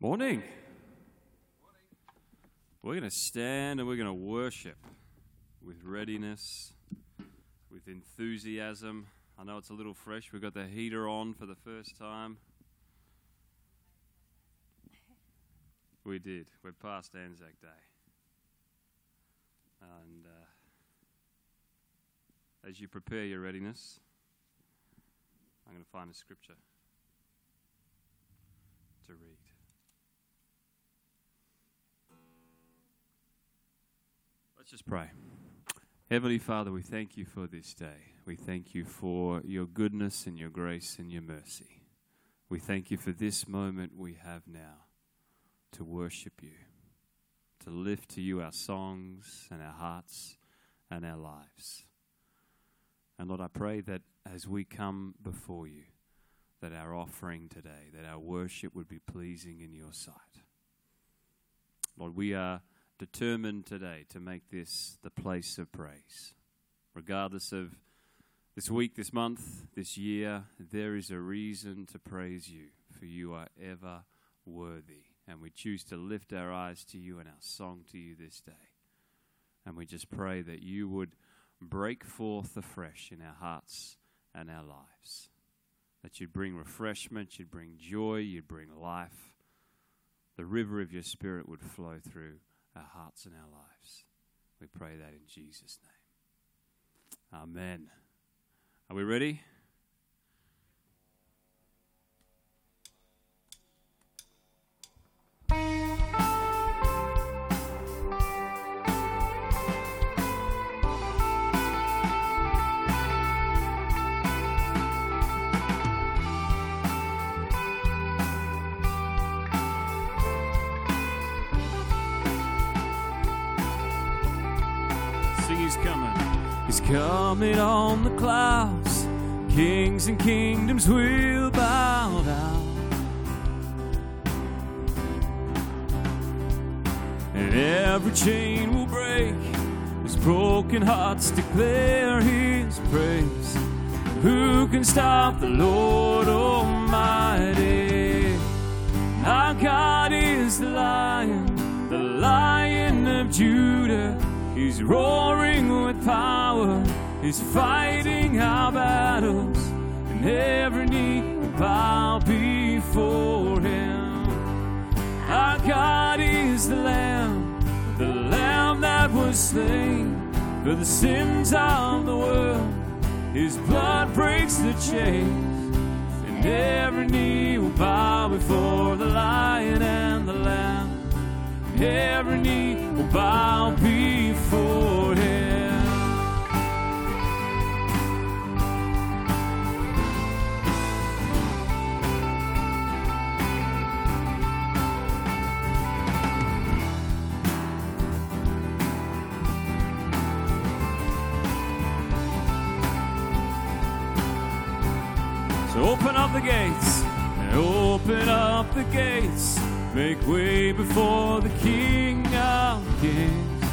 Morning. We're going to stand and we're going to worship with readiness, with enthusiasm. I know it's a little fresh. We've got the heater on for the first time. We did. We're past Anzac Day. And uh, as you prepare your readiness, I'm going to find a scripture to read. Let's just pray. Heavenly Father, we thank you for this day. We thank you for your goodness and your grace and your mercy. We thank you for this moment we have now to worship you, to lift to you our songs and our hearts and our lives. And Lord, I pray that as we come before you, that our offering today, that our worship would be pleasing in your sight. Lord, we are determined today to make this the place of praise. Regardless of this week, this month, this year, there is a reason to praise you, for you are ever worthy. And we choose to lift our eyes to you and our song to you this day. And we just pray that you would break forth afresh in our hearts and our lives. That you'd bring refreshment, you'd bring joy, you'd bring life. The river of your spirit would flow through our hearts and our lives. We pray that in Jesus' name. Amen. Are we ready? He's coming. He's coming on the clouds. Kings and kingdoms will bow down. And every chain will break. His broken hearts declare His praise. Who can stop the Lord Almighty? Our God is the lion, the lion of Judah. He's roaring with power. He's fighting our battles, and every knee will bow before him. Our God is the Lamb, the Lamb that was slain for the sins of the world. His blood breaks the chains, and every knee will bow before the Lion and the Lamb. Every knee will bow before him. So open up the gates and open up the gates. Make way before the King of Kings.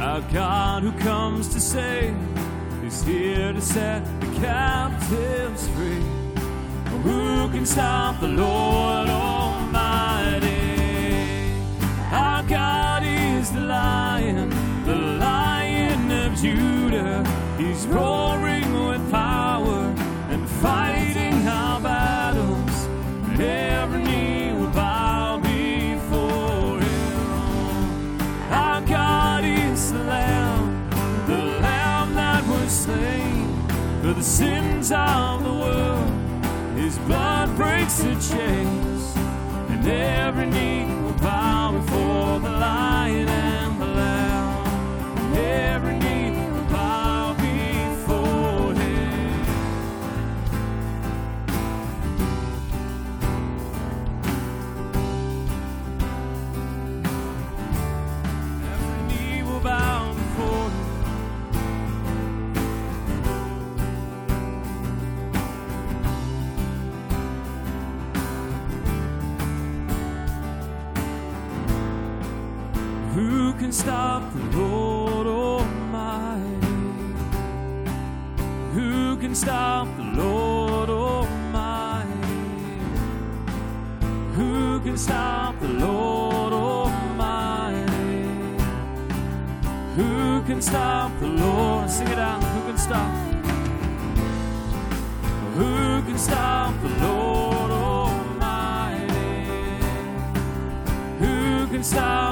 Our God who comes to save is here to set the captives free. Who can stop the Lord Almighty? Our God is the lion, the lion of Judah. He's roaring sins of the world. His blood breaks the chains, and every knee will bow stop the Lord Almighty? Who can stop the Lord Almighty? Who can stop the Lord Almighty? Who can stop the Lord? Sing it out. Who can stop? Who can stop the Lord Almighty? Who can stop?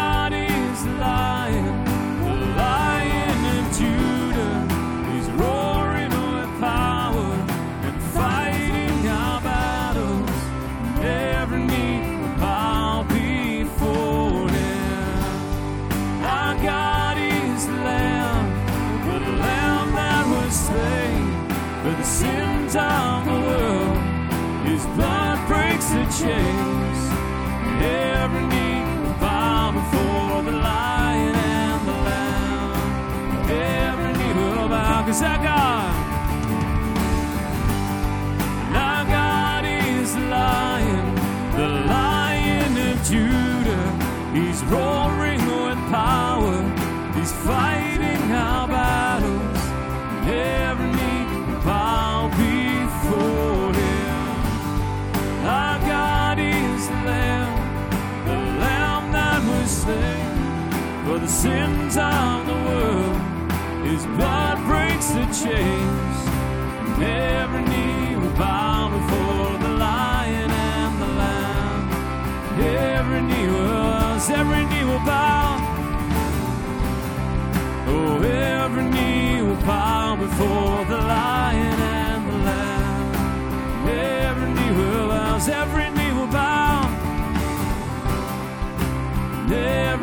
breaks the sins of the world. His blood breaks the chains, every knee will bow before the lion and the lamb. Every knee will, every knee will bow. Oh, every knee will bow before the lion and the lamb. Every knee will every knee will bow. Every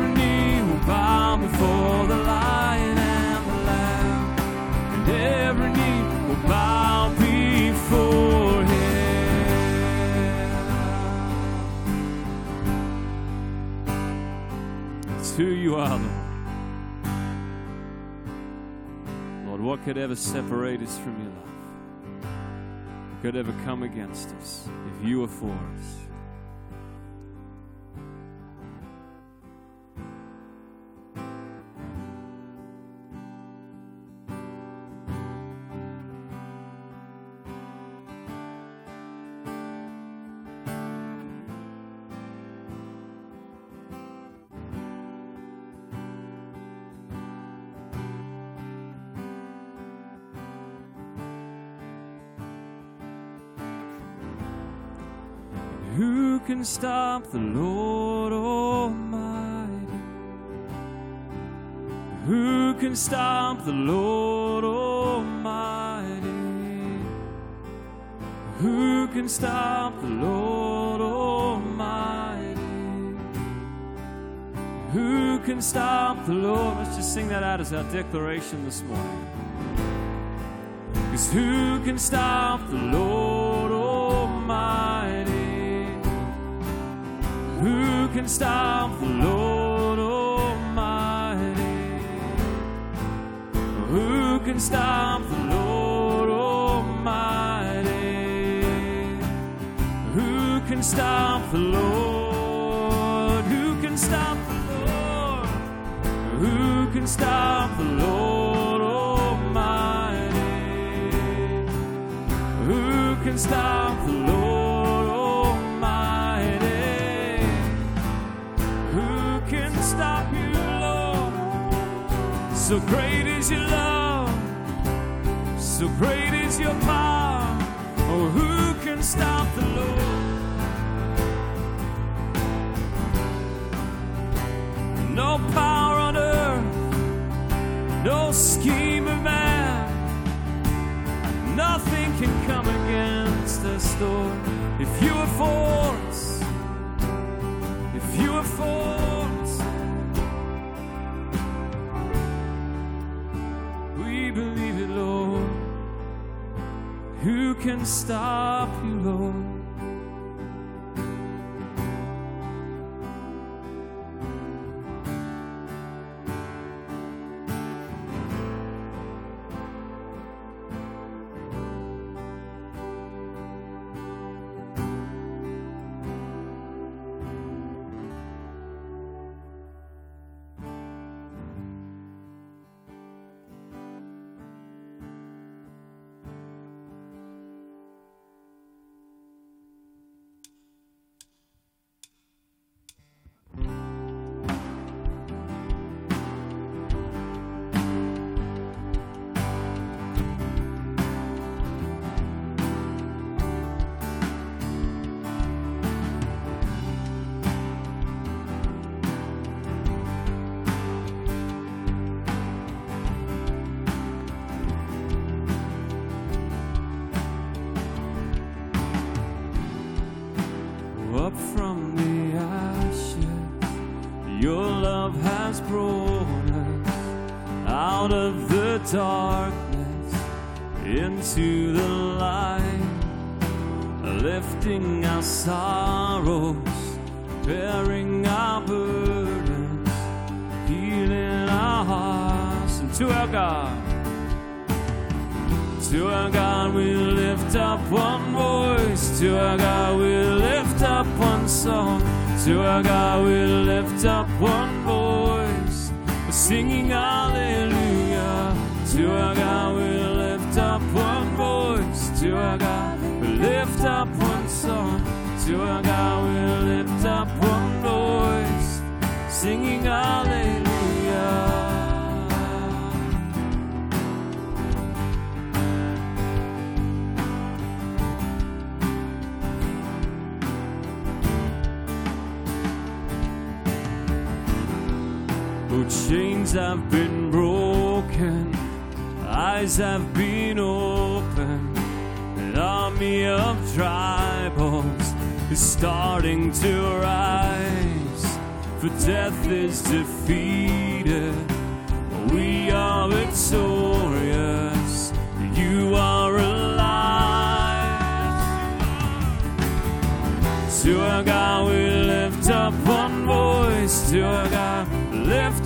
who you are, Lord. Lord, what could ever separate us from your love? What could ever come against us if you were for us? Stop the Lord Almighty? Who can stop the Lord Almighty? Who can stop the Lord Almighty? Who can stop the Lord? Let's just sing that out as our declaration this morning. Because who can stop the Lord can stop the Lord Almighty? Who can stop the Lord Almighty? Who can stop the Lord? Who can stop the Lord? Who can stop the Lord Almighty? Who can stop So great is your love, so great is your power. Oh, who can stop the Lord? No power on earth, no scheme of man, nothing can come against us, Lord. If you are for stop you, Lord? To our God we lift up one voice. To our God we lift up one song. To our God we lift up one voice. We're singing hallelujah. To our God we lift up one voice. To our God we lift up one song. To our God we lift up one voice. Singing hallelujah. Chains have been broken, eyes have been opened, an army of tribals is starting to rise. For death is defeated, we are victorious. You are alive. To our God we lift up one voice. To our God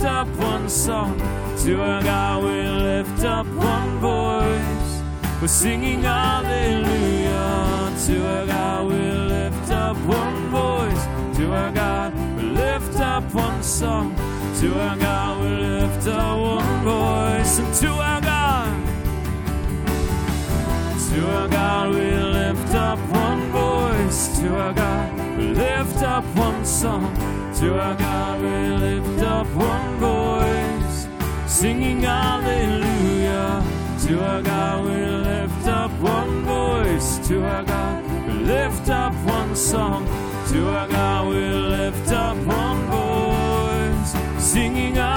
up one song. To our God we lift up one voice. We're singing hallelujah. To our God we lift up one voice. To our God we lift up one song. To our God we lift up one voice. And to our God. To our God we lift up one voice. To our God we lift up one song. To our God we lift up one voice. Singing hallelujah. To our God we lift up one voice. To our God we lift up one song. To our God we lift up one voice. Singing hallelujah.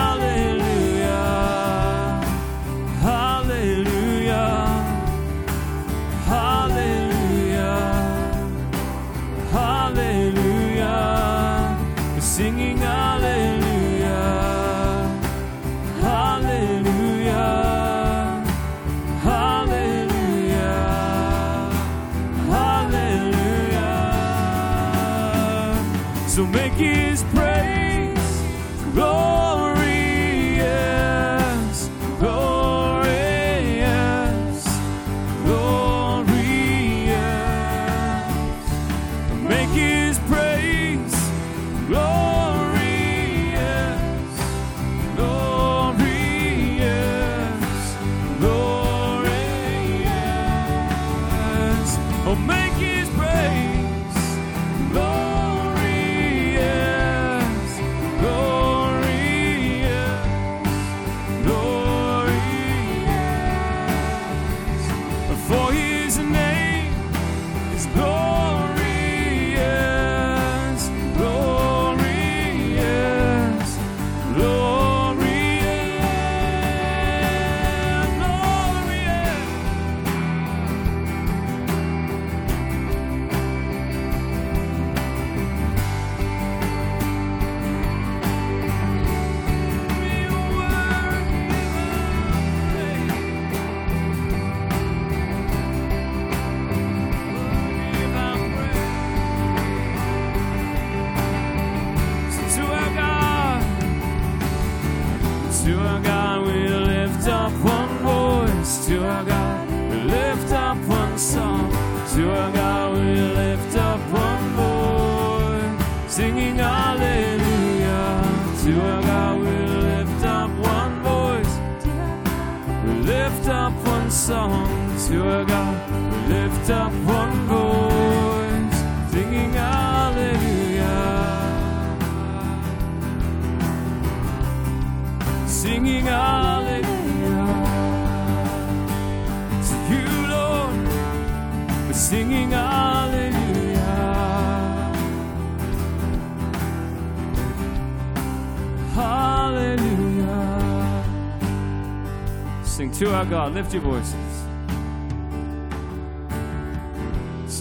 Oh, make his praise To our God, we lift up one song. To our God, we lift up one voice, singing hallelujah. To our God, we lift up one voice. We lift up one song. To our God, we lift up one singing hallelujah, hallelujah. Sing to our God. Lift your voices.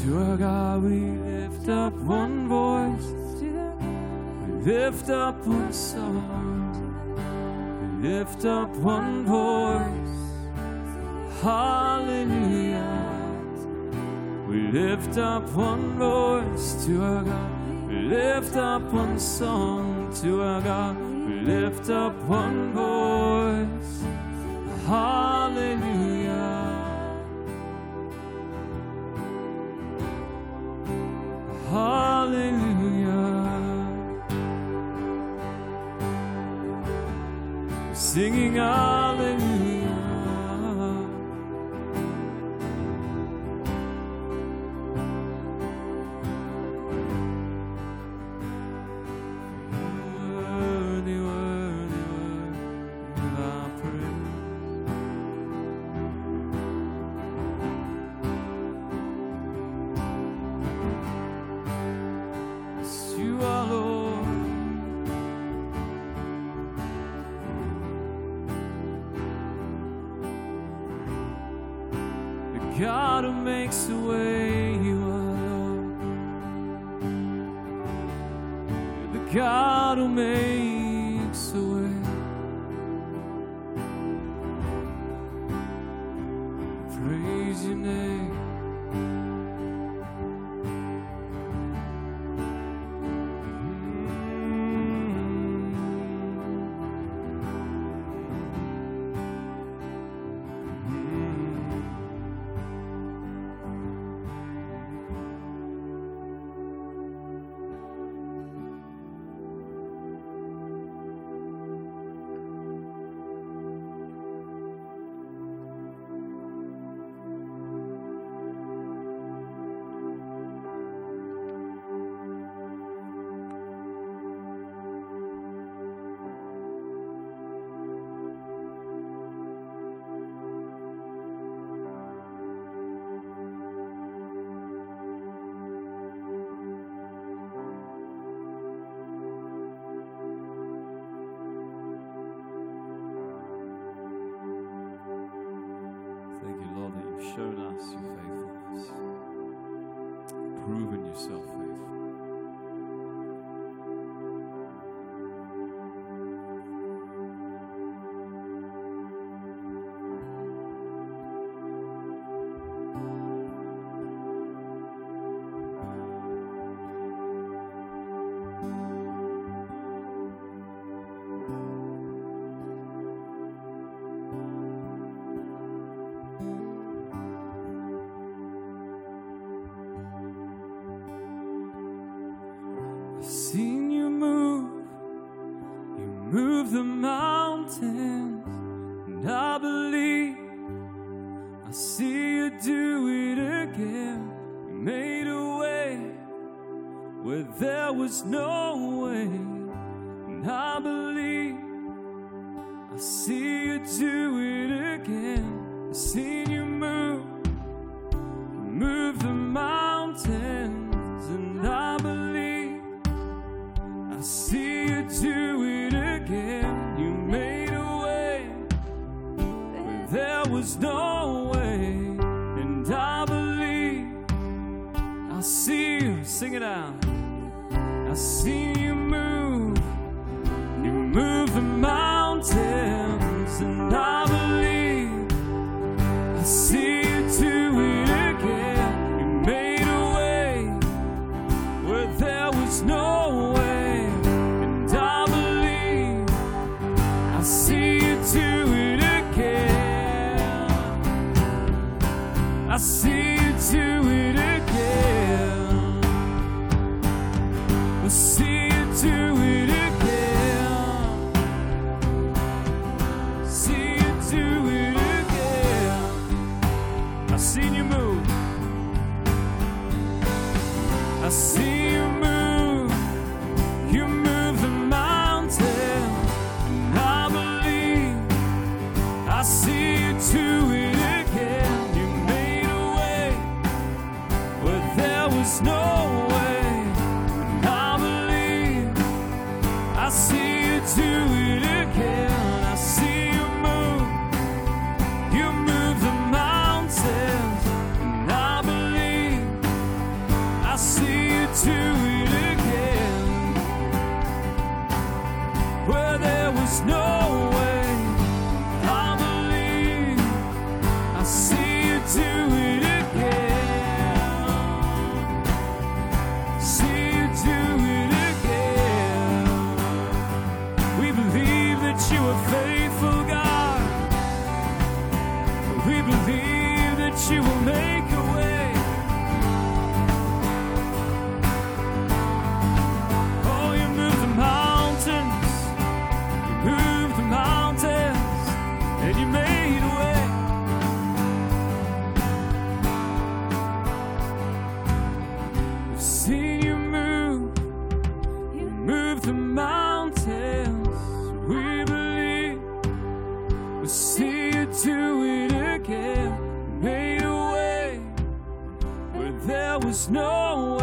To our God, we lift up one voice. We lift up one song. We lift up one voice. Hallelujah. We lift up one voice to our God. We lift up one song to our God. We lift up one voice. Hallelujah. Hallelujah. Singing hallelujah. God who makes a way, you are. The God who makes move the mountains, and I believe I see you do it again. You made a way where there was no way, and I believe I see you do it again. I've seen you move it out. I see you too. Seen you move, you move the mountains. We believe we'll see you do it again. Made a way where there was no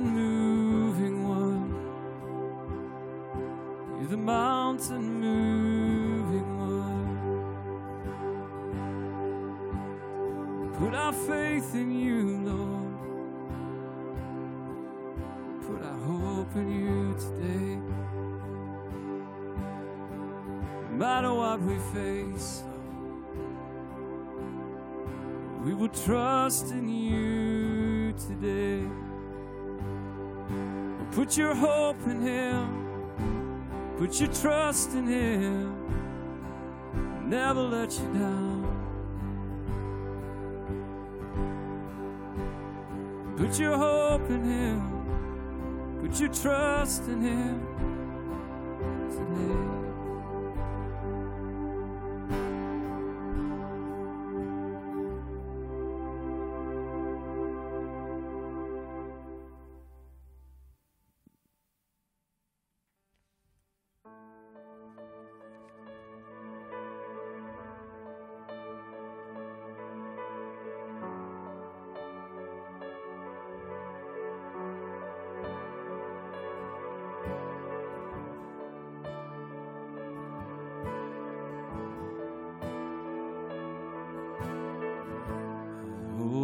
Moving one. You're the mountain moving one. Put our faith in you, Lord. Put our hope in you today. No matter what we face, we will trust in you today. Put your hope in Him. Put your trust in Him. Never let you down. Put your hope in Him. Put your trust in Him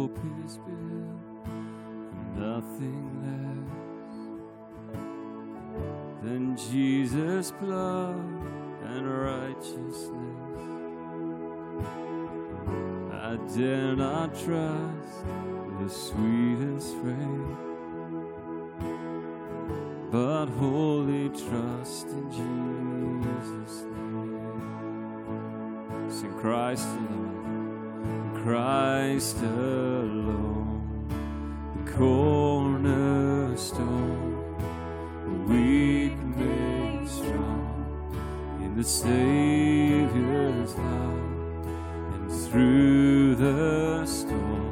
Hope is built nothing less than Jesus' blood and righteousness. I dare not trust the sweetest frame, but wholly trust in Jesus' name. Sing Christ alone. Christ alone, the cornerstone, weak made strong in the Savior's love, and through the storm,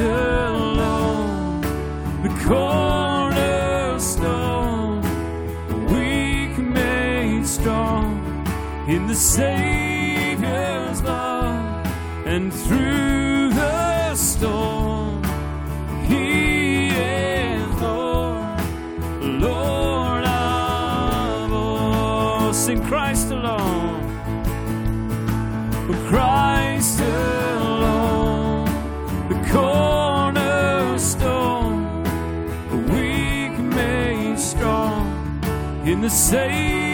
alone, the cornerstone, weak made strong in the Savior's love, and through the storm, the Savior's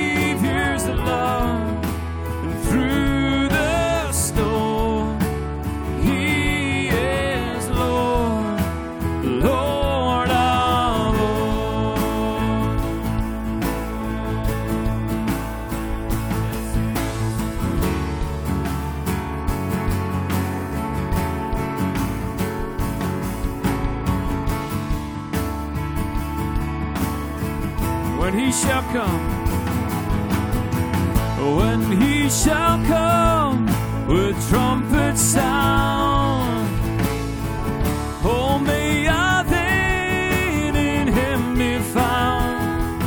when he shall come. When he shall come with trumpet sound. Oh, may I then in him be found,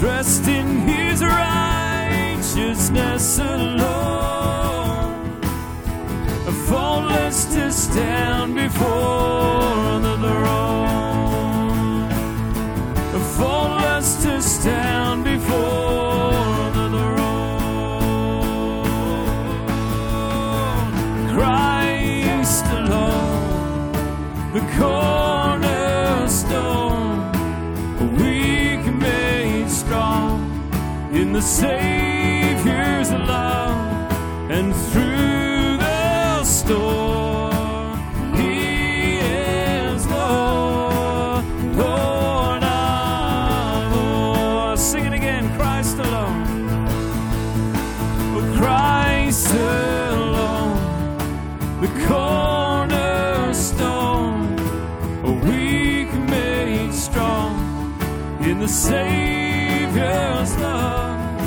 dressed in his righteousness alone, faultless to stand before the throne, faultless to stand before the throne. Christ alone, the cornerstone, weak made strong in the Savior's love and through the storm. The Savior's love.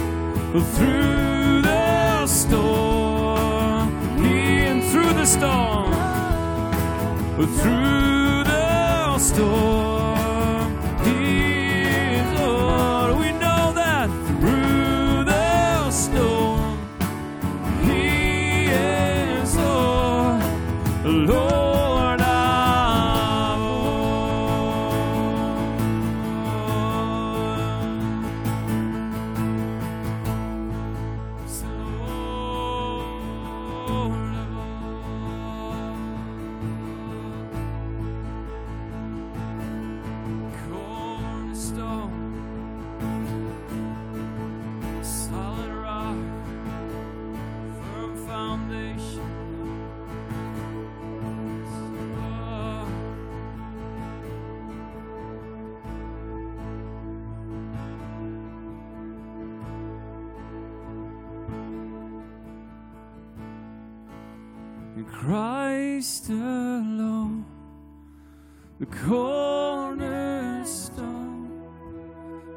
Through the storm, and through the storm, through the storm, Christ alone, the cornerstone,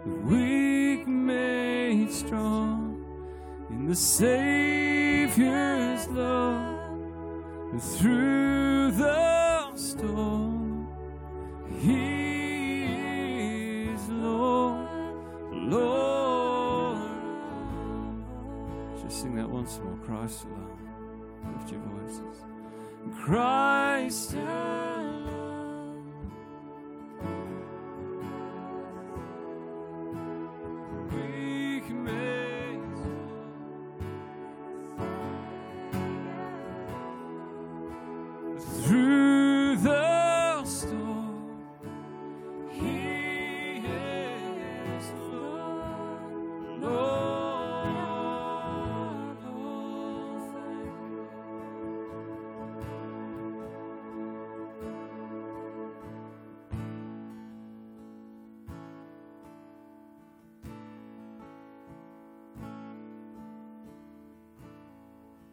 the weak made strong in the Savior's love, through the storm, He is Lord, Lord. Just sing that once more, Christ alone. Lift your voices. Christ.